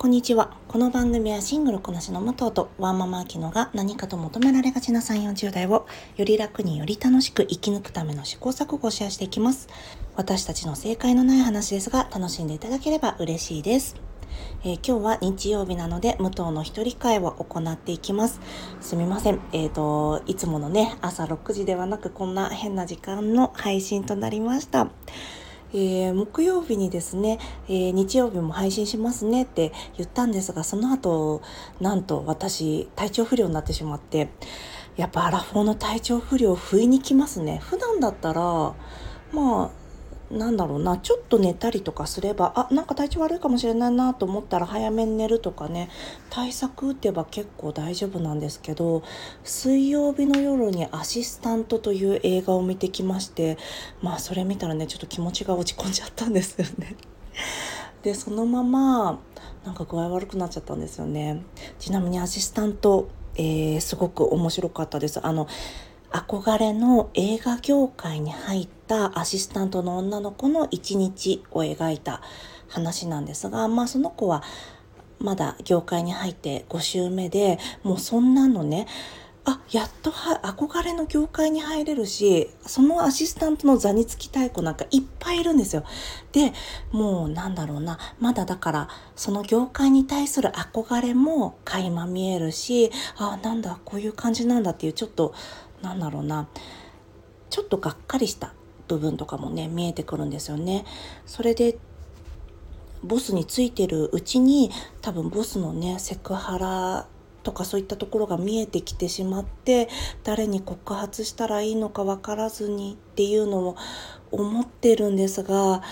こんにちは。この番組はシングルこなしの武藤とワンママアキノが何かと求められがちな3、40代をより楽により楽しく生き抜くための試行錯誤をシェアしていきます。私たちの正解のない話ですが楽しんでいただければ嬉しいです。えー、今日は日曜日なので武藤の一人会を行っていきます。すみません。えっ、ー、と、いつものね、朝6時ではなくこんな変な時間の配信となりました。えー、木曜日にですね、えー、日曜日も配信しますねって言ったんですが、その後、なんと私、体調不良になってしまって、やっぱアラフォーの体調不良不意に来ますね。普段だったら、まあ、なんだろうなちょっと寝たりとかすればあなんか体調悪いかもしれないなと思ったら早めに寝るとかね対策打てば結構大丈夫なんですけど水曜日の夜に「アシスタント」という映画を見てきましてまあそれ見たらねちょっと気持ちが落ち込んじゃったんですよね。でそのままなんか具合悪くなっちゃったんですよね。ちなみにアシスタント、えー、すごく面白かったです。あの憧れの映画業界に入ったアシスタントの女の子の一日を描いた話なんですが、まあその子はまだ業界に入って5週目で、もうそんなのね、あやっとは憧れの業界に入れるしそのアシスタントの座につきたい子なんかいっぱいいるんですよ。でもうなんだろうなまだだからその業界に対する憧れも垣間見えるしあなんだこういう感じなんだっていうちょっとなんだろうなちょっとがっかりした部分とかもね見えてくるんですよね。それでボスについてるうちに多分ボスのねセクハラとかそういったところが見えてきてしまって誰に告発したらいいのか分からずにっていうのを思ってるんですが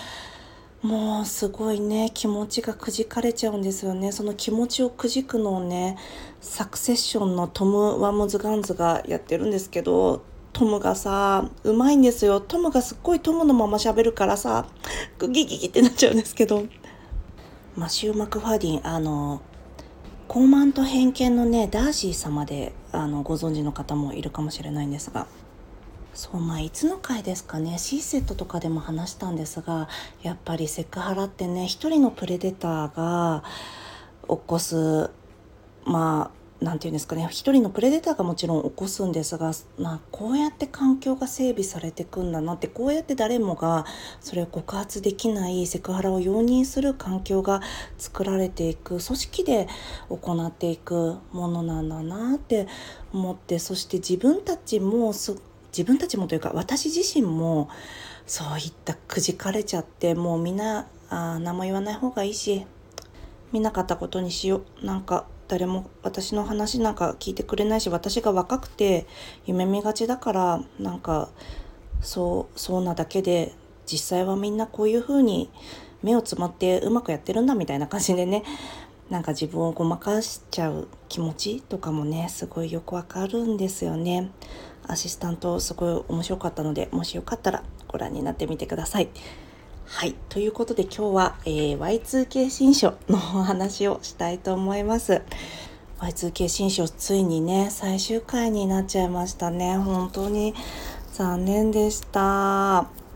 もうすごいね気持ちがくじかれちゃうんですよね。その気持ちをくじくのをねサクセッションのトム・ワムズ・ガンズがやってるんですけどトムがさうまいんですよ。トムがすっごいトムのまま喋るからさグギギギってなっちゃうんですけど。マシュー・マクファディンあの高慢と偏見のねダーシー様であのご存知の方もいるかもしれないんですが。そうまあいつの回ですかね。シーセットとかでも話したんですがやっぱりセクハラってね一人のプレデターが起こすまあ何て言うんですかね。一人のプレデターがもちろん起こすんですが、まあ、こうやって環境が整備されてくんだなってこうやって誰もがそれを告発できないセクハラを容認する環境が作られていく組織で行っていくものなんだなって思ってそして自分たちもす自分たちもというか私自身もそういったくじかれちゃってもうみんなあ何も言わない方がいいし見なかったことにしようなんか誰も私の話なんか聞いてくれないし私が若くて夢見がちだからなんかそうそうなだけで実際はみんなこういう風に目をつまってうまくやってるんだみたいな感じでねなんか自分をごまかしちゃう気持ちとかもねすごいよくわかるんですよね。アシスタントすごい面白かったのでもしよかったらご覧になってみてください。はい。ということで今日は、えー、Y2K 新書のお話をしたいと思います。Y2K 新書ついにね、最終回になっちゃいましたね。本当に残念でした。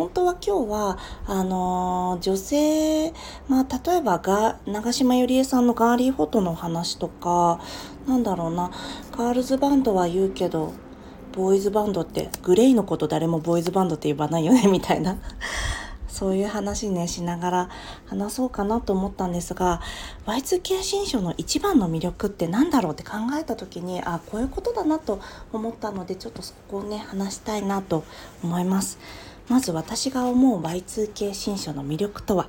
本当は今日は、あのー、女性、まあ、例えばが、長島ゆりえさんのガーリーフォトの話とか、なんだろうな、ガールズバンドは言うけど、ボーイズバンドってグレイのこと誰もボーイズバンドって言わないよねみたいな。そういう話ねしながら話そうかなと思ったんですが Y2K 新書の一番の魅力って何だろうって考えた時にあこういうことだなと思ったのでちょっとそこをね話したいなと思います。まず私が思う Y2K 新書の魅力とは？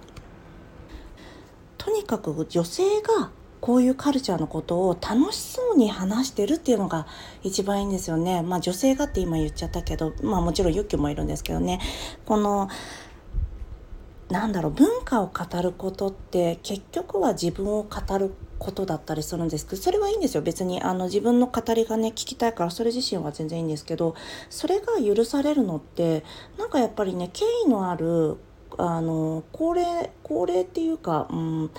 とにかく女性がこういうカルチャーのことを楽しそうに話してるっていうのが一番いいんですよね。まあ女性がって今言っちゃったけど、まあもちろんユッキもいるんですけどね。この、なんだろう、文化を語ることって結局は自分を語ることだったりするんですけど、それはいいんですよ。別にあの自分の語りがね、聞きたいからそれ自身は全然いいんですけど、それが許されるのって、なんかやっぱりね、敬意のある、あの、高齢、高齢っていうか、うん、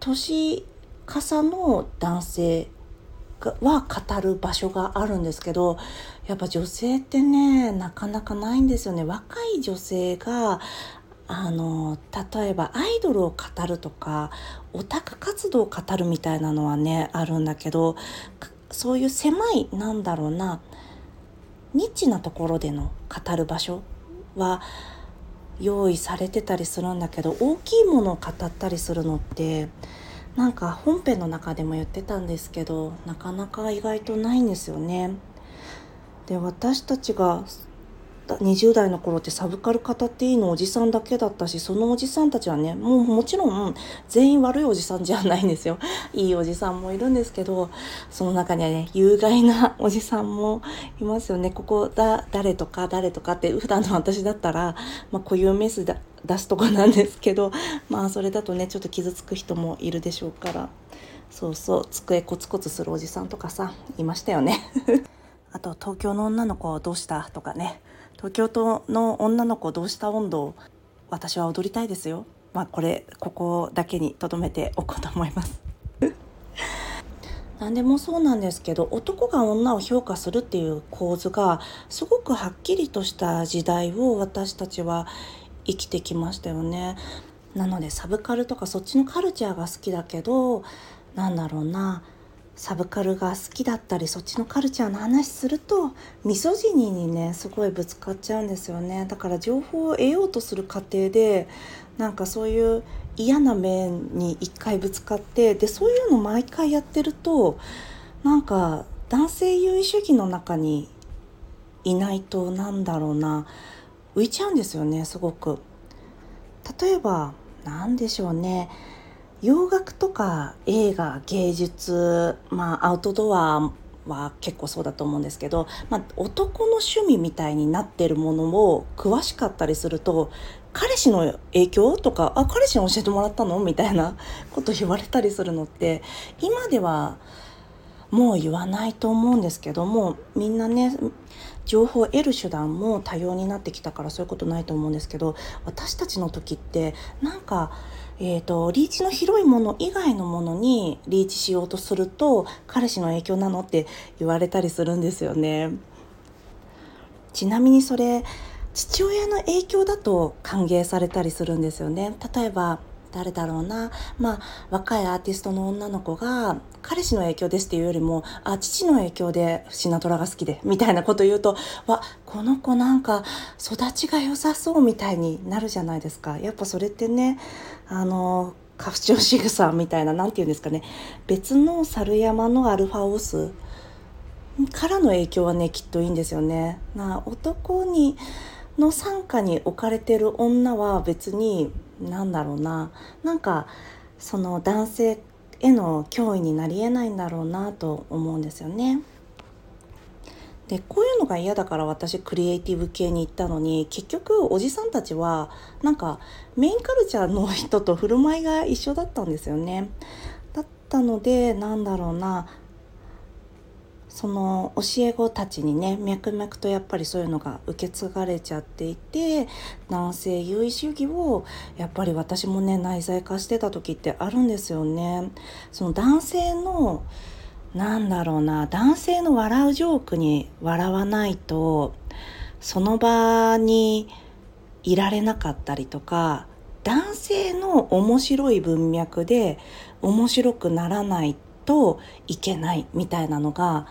年重の男性は語る場所があるんですけどやっぱ女性ってねなかなかないんですよね若い女性があの例えばアイドルを語るとかオタク活動を語るみたいなのはねあるんだけどそういう狭いなんだろうなニッチなところでの語る場所は用意されてたりするんだけど大きいものを語ったりするのってなんか本編の中でも言ってたんですけどなかなか意外とないんですよね。で私たちがた。20代の頃ってサブカル語っていいのおじさんだけだったしそのおじさんたちはねもうもちろん全員悪いおじさんじゃないんですよ。いいおじさんもいるんですけどその中にはね有害なおじさんもいますよね。ここだ誰とか誰とかって普段の私だったら、まあ、固有名詞だ出すとこなんですけど まあそれだとねちょっと傷つく人もいるでしょうから。そうそう机コツコツするおじさんとかさいましたよね。あと東京の女の子どうした？とかね。東京都の女の子どうした温度私は踊りたいですよ。まあこれここだけにとどめておこうと思います。何でもそうなんですけど男が女を評価するっていう構図がすごくはっきりとした時代を私たちは生きてきましたよね。なのでサブカルとかそっちのカルチャーが好きだけどなんだろうな。サブカルが好きだったりそっちのカルチャーの話するとミソジニにねすごいぶつかっちゃうんですよね。だから情報を得ようとする過程でなんかそういう嫌な面に一回ぶつかってでそういうの毎回やってるとなんか男性優位主義の中にいないとなんだろうな。浮いちゃうんですよねすごく。例えば何でしょうね。洋楽とか映画芸術まあアウトドアは結構そうだと思うんですけど、まあ、男の趣味みたいになってるものを詳しかったりすると彼氏の影響とかあ彼氏に教えてもらったの？みたいな こと言われたりするのって今ではもう言わないと思うんですけどもみんなね情報を得る手段も多様になってきたからそういうことないと思うんですけど私たちの時ってなんかえーと、リーチの広いもの以外のものにリーチしようとすると彼氏の影響なのって言われたりするんですよね。ちなみにそれ父親の影響だと歓迎されたりするんですよね。例えば誰だろうな。まあ若いアーティストの女の子が彼氏の影響ですっていうよりもあ父の影響でシナトラが好きでみたいなこと言うとわこの子なんか育ちが良さそうみたいになるじゃないですか。やっぱそれってねあの過不調仕草みたいな何て言うんですかね。別の猿山のアルファオスからの影響はねきっといいんですよね。な男にの傘下に置かれてる女は別に何だろうななんかその男性への脅威になりえないんだろうなと思うんですよね。でこういうのが嫌だから私クリエイティブ系に行ったのに結局おじさんたちはなんかメインカルチャーの人と振る舞いが一緒だったんですよね。だったのでなんだろうなその教え子たちにね脈々とやっぱりそういうのが受け継がれちゃっていて男性優位主義をやっぱり私もね内在化してた時ってあるんですよね。その男性のなんだろうな男性の笑うジョークに笑わないとその場にいられなかったりとか男性の面白い文脈で面白くならないといけないみたいなのが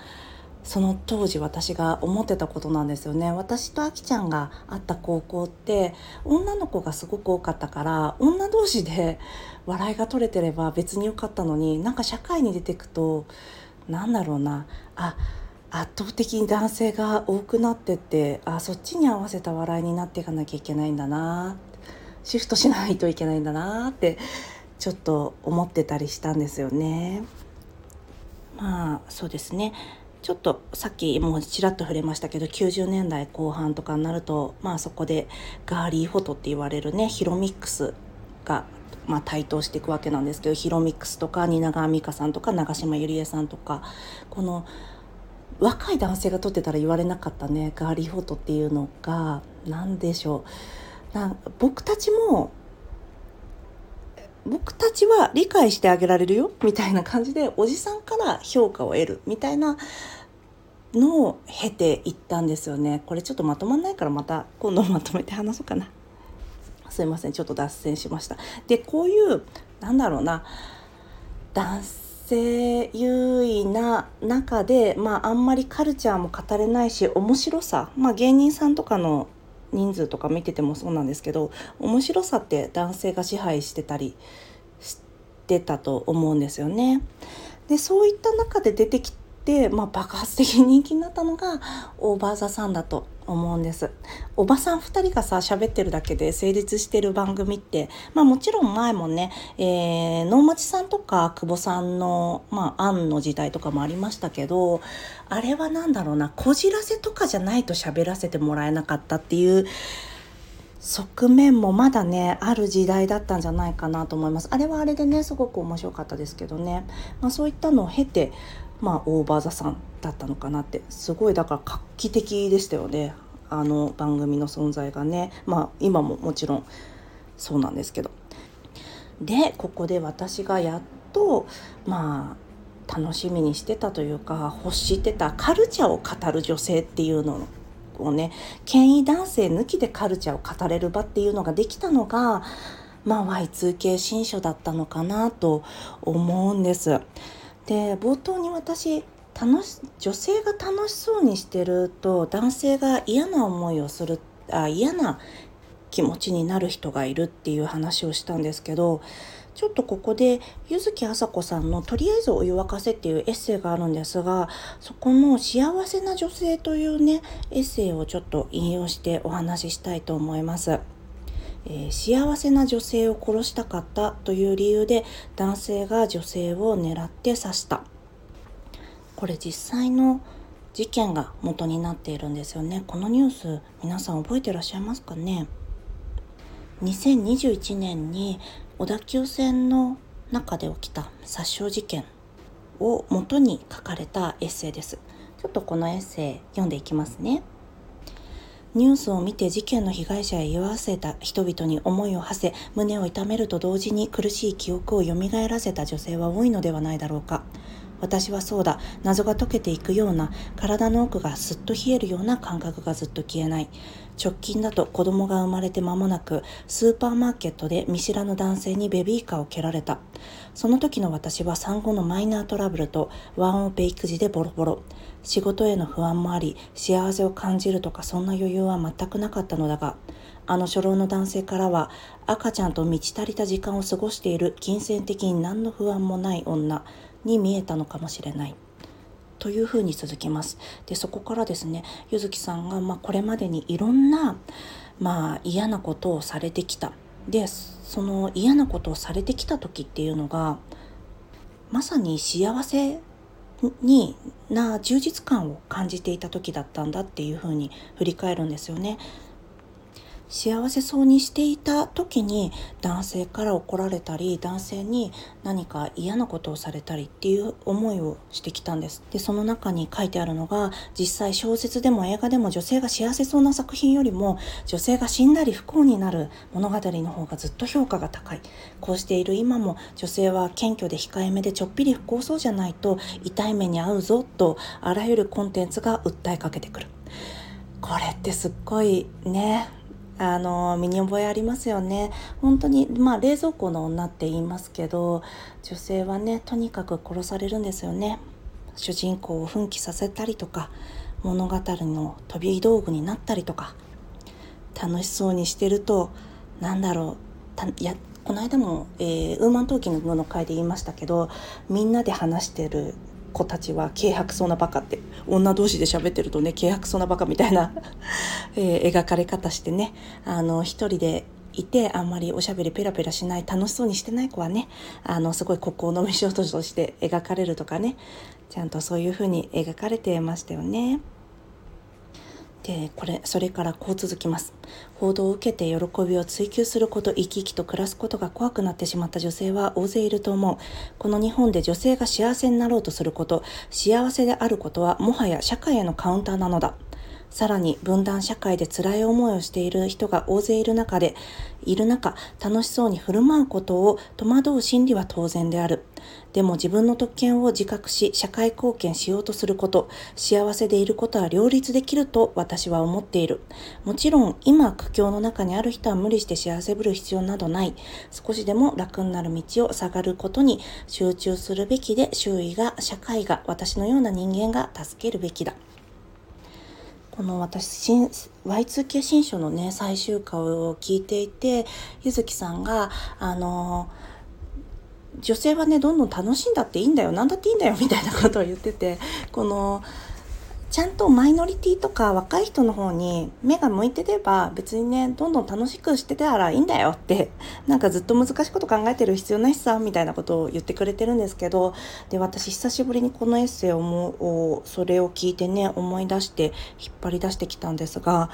その当時私が思ってたことなんですよね。私とあきちゃんがあった高校って女の子がすごく多かったから女同士で笑いが取れてれば別によかったのになんか社会に出てくとなんだろうな。あ圧倒的に男性が多くなってってあそっちに合わせた笑いになっていかなきゃいけないんだな。シフトしないといけないんだなってちょっと思ってたりしたんですよね。まあそうですね。ちょっとさっきもうちらっと触れましたけど90年代後半とかになるとまあそこでガーリーフォトって言われるねヒロミックスがまあ、台頭していくわけなんですけどヒロミックスとか蜷川美香さんとか長島ゆりえさんとかこの若い男性が撮ってたら言われなかったねガーリーフォトっていうのが何でしょう。な僕たちも僕たちは理解してあげられるよみたいな感じでおじさんから評価を得るみたいなのを経ていったんですよね。これちょっとまとまんないからまた今度まとめて話そうかな。すいませんちょっと脱線しました。でこういうなんだろうな男性優位な中で、まあ、あんまりカルチャーも語れないし面白さ、まあ、芸人さんとかの人数とか見ててもそうなんですけど面白さって男性が支配してたりしてたと思うんですよね。でそういった中で出てきて、まあ、爆発的に人気になったのがオーバー・ザ・さんだと思うんです。おばさん2人がさ喋ってるだけで成立してる番組ってまあもちろん前もね、えー、能町さんとか久保さんのまあ案の時代とかもありましたけどあれは何だろうなこじらせとかじゃないと喋らせてもらえなかったっていう側面もまだねある時代だったんじゃないかなと思います。あれはあれでねすごく面白かったですけどね、まあ、そういったのを経てまあオーバーザさんだったのかなって。すごいだから画期的でしたよね。あの番組の存在がね。まあ今ももちろんそうなんですけど。でここで私がやっとまあ楽しみにしてたというか欲してたカルチャーを語る女性っていうのをね権威男性抜きでカルチャーを語れる場っていうのができたのがまあ Y2K 新書だったのかなと思うんです。で冒頭に私楽し女性が楽しそうにしてると男性が嫌な思いをするあ嫌な気持ちになる人がいるっていう話をしたんですけどちょっとここで柚木あさこさんの「とりあえずお湯沸かせ」っていうエッセイがあるんですがそこの「幸せな女性」というねエッセイをちょっと引用してお話ししたいと思います。えー、幸せな女性を殺したかったという理由で男性が女性を狙って刺した。これ実際の事件が元になっているんですよね。このニュース皆さん覚えてらっしゃいますかね？2021年に小田急線の中で起きた殺傷事件を元に書かれたエッセイです。ちょっとこのエッセイ読んでいきますね。ニュースを見て事件の被害者へ居合わせた人々に思いを馳せ胸を痛めると同時に苦しい記憶を蘇らせた女性は多いのではないだろうか。私はそうだ。謎が解けていくような体の奥がすっと冷えるような感覚がずっと消えない。直近だと子供が生まれて間もなくスーパーマーケットで見知らぬ男性にベビーカーを蹴られた。その時の私は産後のマイナートラブルとワンオペ育児でボロボロ。仕事への不安もあり幸せを感じるとかそんな余裕は全くなかったのだがあの初老の男性からは赤ちゃんと満ち足りた時間を過ごしている金銭的に何の不安もない女。に見えたのかもしれない。というふうに続きます。でそこからですね柚月さんが、まあ、これまでにいろんな、まあ、嫌なことをされてきた。でその嫌なことをされてきた時っていうのがまさに幸せにな充実感を感じていた時だったんだっていうふうに振り返るんですよね。幸せそうにしていた時に男性から怒られたり男性に何か嫌なことをされたりっていう思いをしてきたんです。でその中に書いてあるのが実際小説でも映画でも女性が幸せそうな作品よりも女性が死んだり不幸になる物語の方がずっと評価が高い。こうしている今も女性は謙虚で控えめでちょっぴり不幸そうじゃないと痛い目に遭うぞとあらゆるコンテンツが訴えかけてくる。これってすっごいねあの身に覚えありますよね。本当にまあ冷蔵庫の女って言いますけど女性はねとにかく殺されるんですよね。主人公を奮起させたりとか物語の飛び道具になったりとか楽しそうにしてるとなんだろうたやこの間も、えー、ウーマントーキングの回で言いましたけどみんなで話してる子たちは軽薄そうなバカって。女同士で喋ってるとね軽薄そうなバカみたいな えー、描かれ方してね。あの一人でいてあんまりおしゃべりペラペラしない楽しそうにしてない子はねあのすごい孤高の飯音として描かれるとかね。ちゃんとそういう風に描かれてましたよね。でこれそれからこう続きます。報道を受けて喜びを追求すること生き生きと暮らすことが怖くなってしまった女性は大勢いると思う。この日本で女性が幸せになろうとすること幸せであることはもはや社会へのカウンターなのだ。さらに分断社会で辛い思いをしている人が大勢いる中で、いる中、楽しそうに振る舞うことを戸惑う心理は当然である。でも自分の特権を自覚し、社会貢献しようとすること、幸せでいることは両立できると私は思っている。もちろん、今苦境の中にある人は無理して幸せぶる必要などない。少しでも楽になる道を下がることに集中するべきで、周囲が、社会が、私のような人間が助けるべきだ。この私 Y2K 新書のね最終回を聞いていてゆずきさんがあの女性はねどんどん楽しんだっていいんだよ何だっていいんだよみたいなことを言っててこのちゃんとマイノリティとか若い人の方に目が向いてれば別にねどんどん楽しくしてたらいいんだよって なんかずっと難しいこと考えてる必要ないしさみたいなことを言ってくれてるんですけどで私久しぶりにこのエッセイをもそれを聞いてね思い出して引っ張り出してきたんですが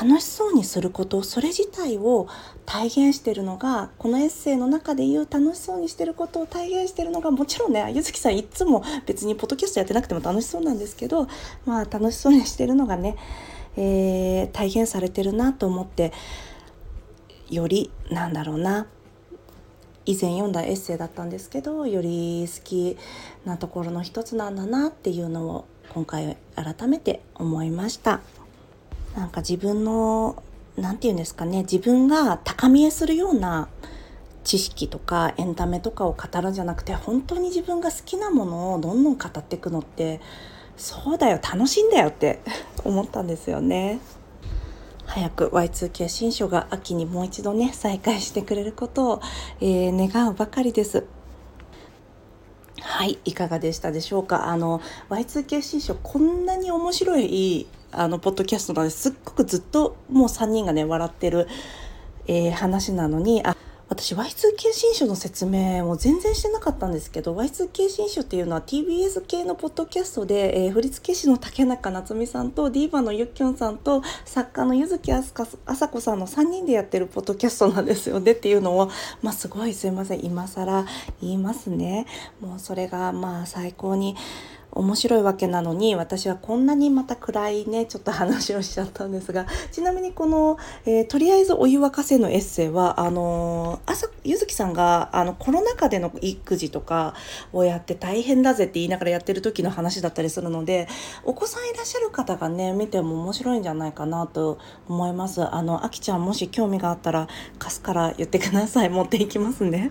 楽しそうにすることそれ自体を体現してるのがこのエッセイの中で言う楽しそうにしてることを体現してるのがもちろんねゆずきさんいつも別にポッドキャストやってなくても楽しそうなんですけどまあ楽しそうにしてるのがね、えー、体現されてるなと思ってよりなんだろうな以前読んだエッセイだったんですけどより好きなところの一つなんだなっていうのを今回改めて思いました。なんか自分の何て言うんですかね自分が高見えするような知識とかエンタメとかを語るんじゃなくて本当に自分が好きなものをどんどん語っていくのってそうだよ楽しいんだよって思ったんですよね。早く Y2K 新書が秋にもう一度ね再開してくれることを、えー、願うばかりです。はい、いかがでしたでしょうか？あの Y2K 新書こんなに面白いあのポッドキャストなんです。っごくずっともう3人がね笑ってる、えー、話なのにあ私 Y2K 新書の説明を全然してなかったんですけど Y2K 新書っていうのは TBS 系のポッドキャストで、えー、振付師の竹中夏実さんとディーバのゆっきょんさんと作家の柚木あさこさんの3人でやってるポッドキャストなんですよねっていうのをまあすごいすいません今更言いますね。もうそれがまあ最高に面白いわけなのに私はこんなにまた暗いねちょっと話をしちゃったんですがちなみにこの、えー、とりあえずお湯沸かせのエッセイはあのー、朝ゆずきさんがあのコロナ禍での育児とかをやって大変だぜって言いながらやってる時の話だったりするのでお子さんいらっしゃる方がね見ても面白いんじゃないかなと思いますあのあきちゃんもし興味があったら貸すから言ってください持っていきますね。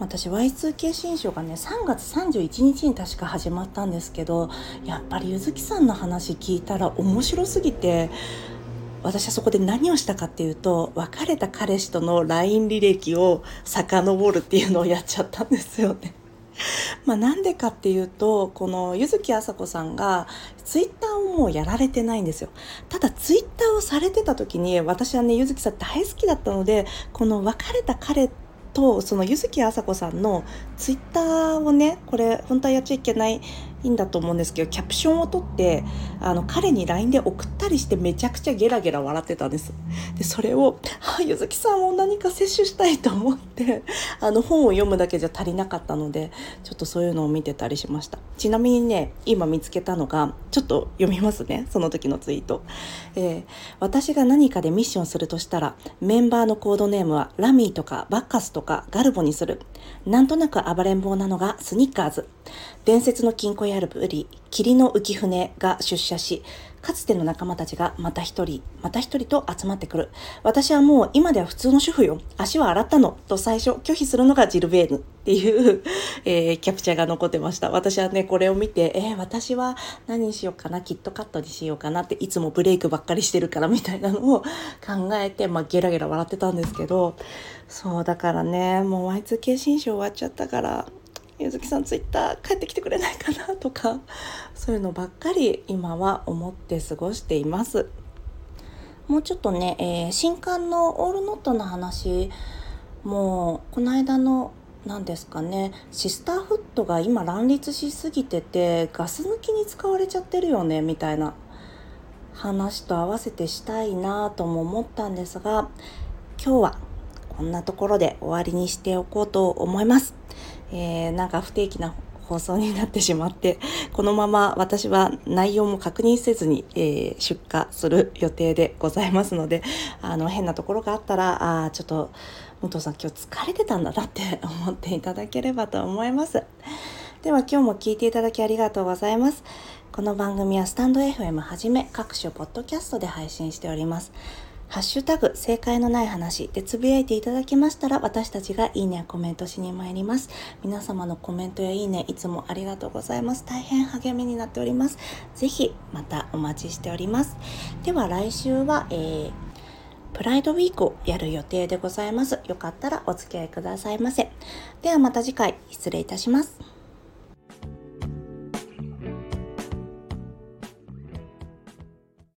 私 Y2K 新書がね3月31日に確か始まったんですけどやっぱりゆずきさんの話聞いたら面白すぎて私はそこで何をしたかっていうと別れた彼氏との LINE 履歴を遡るっていうのをやっちゃったんですよね。まあなんでかっていうとこの柚木あさこさんがツイッターをもうやられてないんですよただツイッターをされてた時に私はね柚木さん大好きだったのでこの別れた彼とその柚木あさこさんのツイッターをねこれ本当はやっちゃいけないいいんだと思うんですけどキャプションを取ってあの彼に LINE で送ったりしてめちゃくちゃゲラゲラ笑ってたんです。でそれを「あ柚木さんも何か摂取したい」と思ってあの本を読むだけじゃ足りなかったのでちょっとそういうのを見てたりしました。ちなみにね今見つけたのがちょっと読みますねその時のツイート、えー、私が何かでミッションするとしたらメンバーのコードネームはラミーとかバッカスとかガルボにする。なんとなく暴れん坊なのがスニッカーズ。伝説の金庫やるぶり、霧の浮舟が出社し、かつての仲間たちがまた一人、また一人と集まってくる。私はもう今では普通の主婦よ。足は洗ったの。と最初拒否するのがジルベーヌっていう、えー、キャプチャーが残ってました。私はね、これを見て、えー、私は何にしようかな、キットカットにしようかなって、いつもブレイクばっかりしてるからみたいなのを考えて、まあ、ゲラゲラ笑ってたんですけど、そう、だからね、もう Y2K 新書終わっちゃったから、ゆずきさんツイッター帰ってきてくれないかなとかそういうのばっかり今は思って過ごしていますもうちょっとね、えー、新刊のオールノットの話もうこの間の何ですかねシスターフットが今乱立しすぎててガス抜きに使われちゃってるよねみたいな話と合わせてしたいなとも思ったんですが今日はこんなところで終わりにしておこうと思います。えー、なんか不定期な放送になってしまって このまま私は内容も確認せずに、えー、出荷する予定でございますのであの変なところがあったらあちょっと武藤さん今日疲れてたんだなって 思っていただければと思います。では今日も聞いていただきありがとうございます。この番組はスタンド FM はじめ各種ポッドキャストで配信しております。ハッシュタグ、正解のない話でつぶやいていただきましたら、私たちがいいねやコメントしに参ります。皆様のコメントやいいね、いつもありがとうございます。大変励みになっております。ぜひ、またお待ちしております。では来週は、えー、プライドウィークをやる予定でございます。よかったらお付き合いくださいませ。ではまた次回、失礼いたします。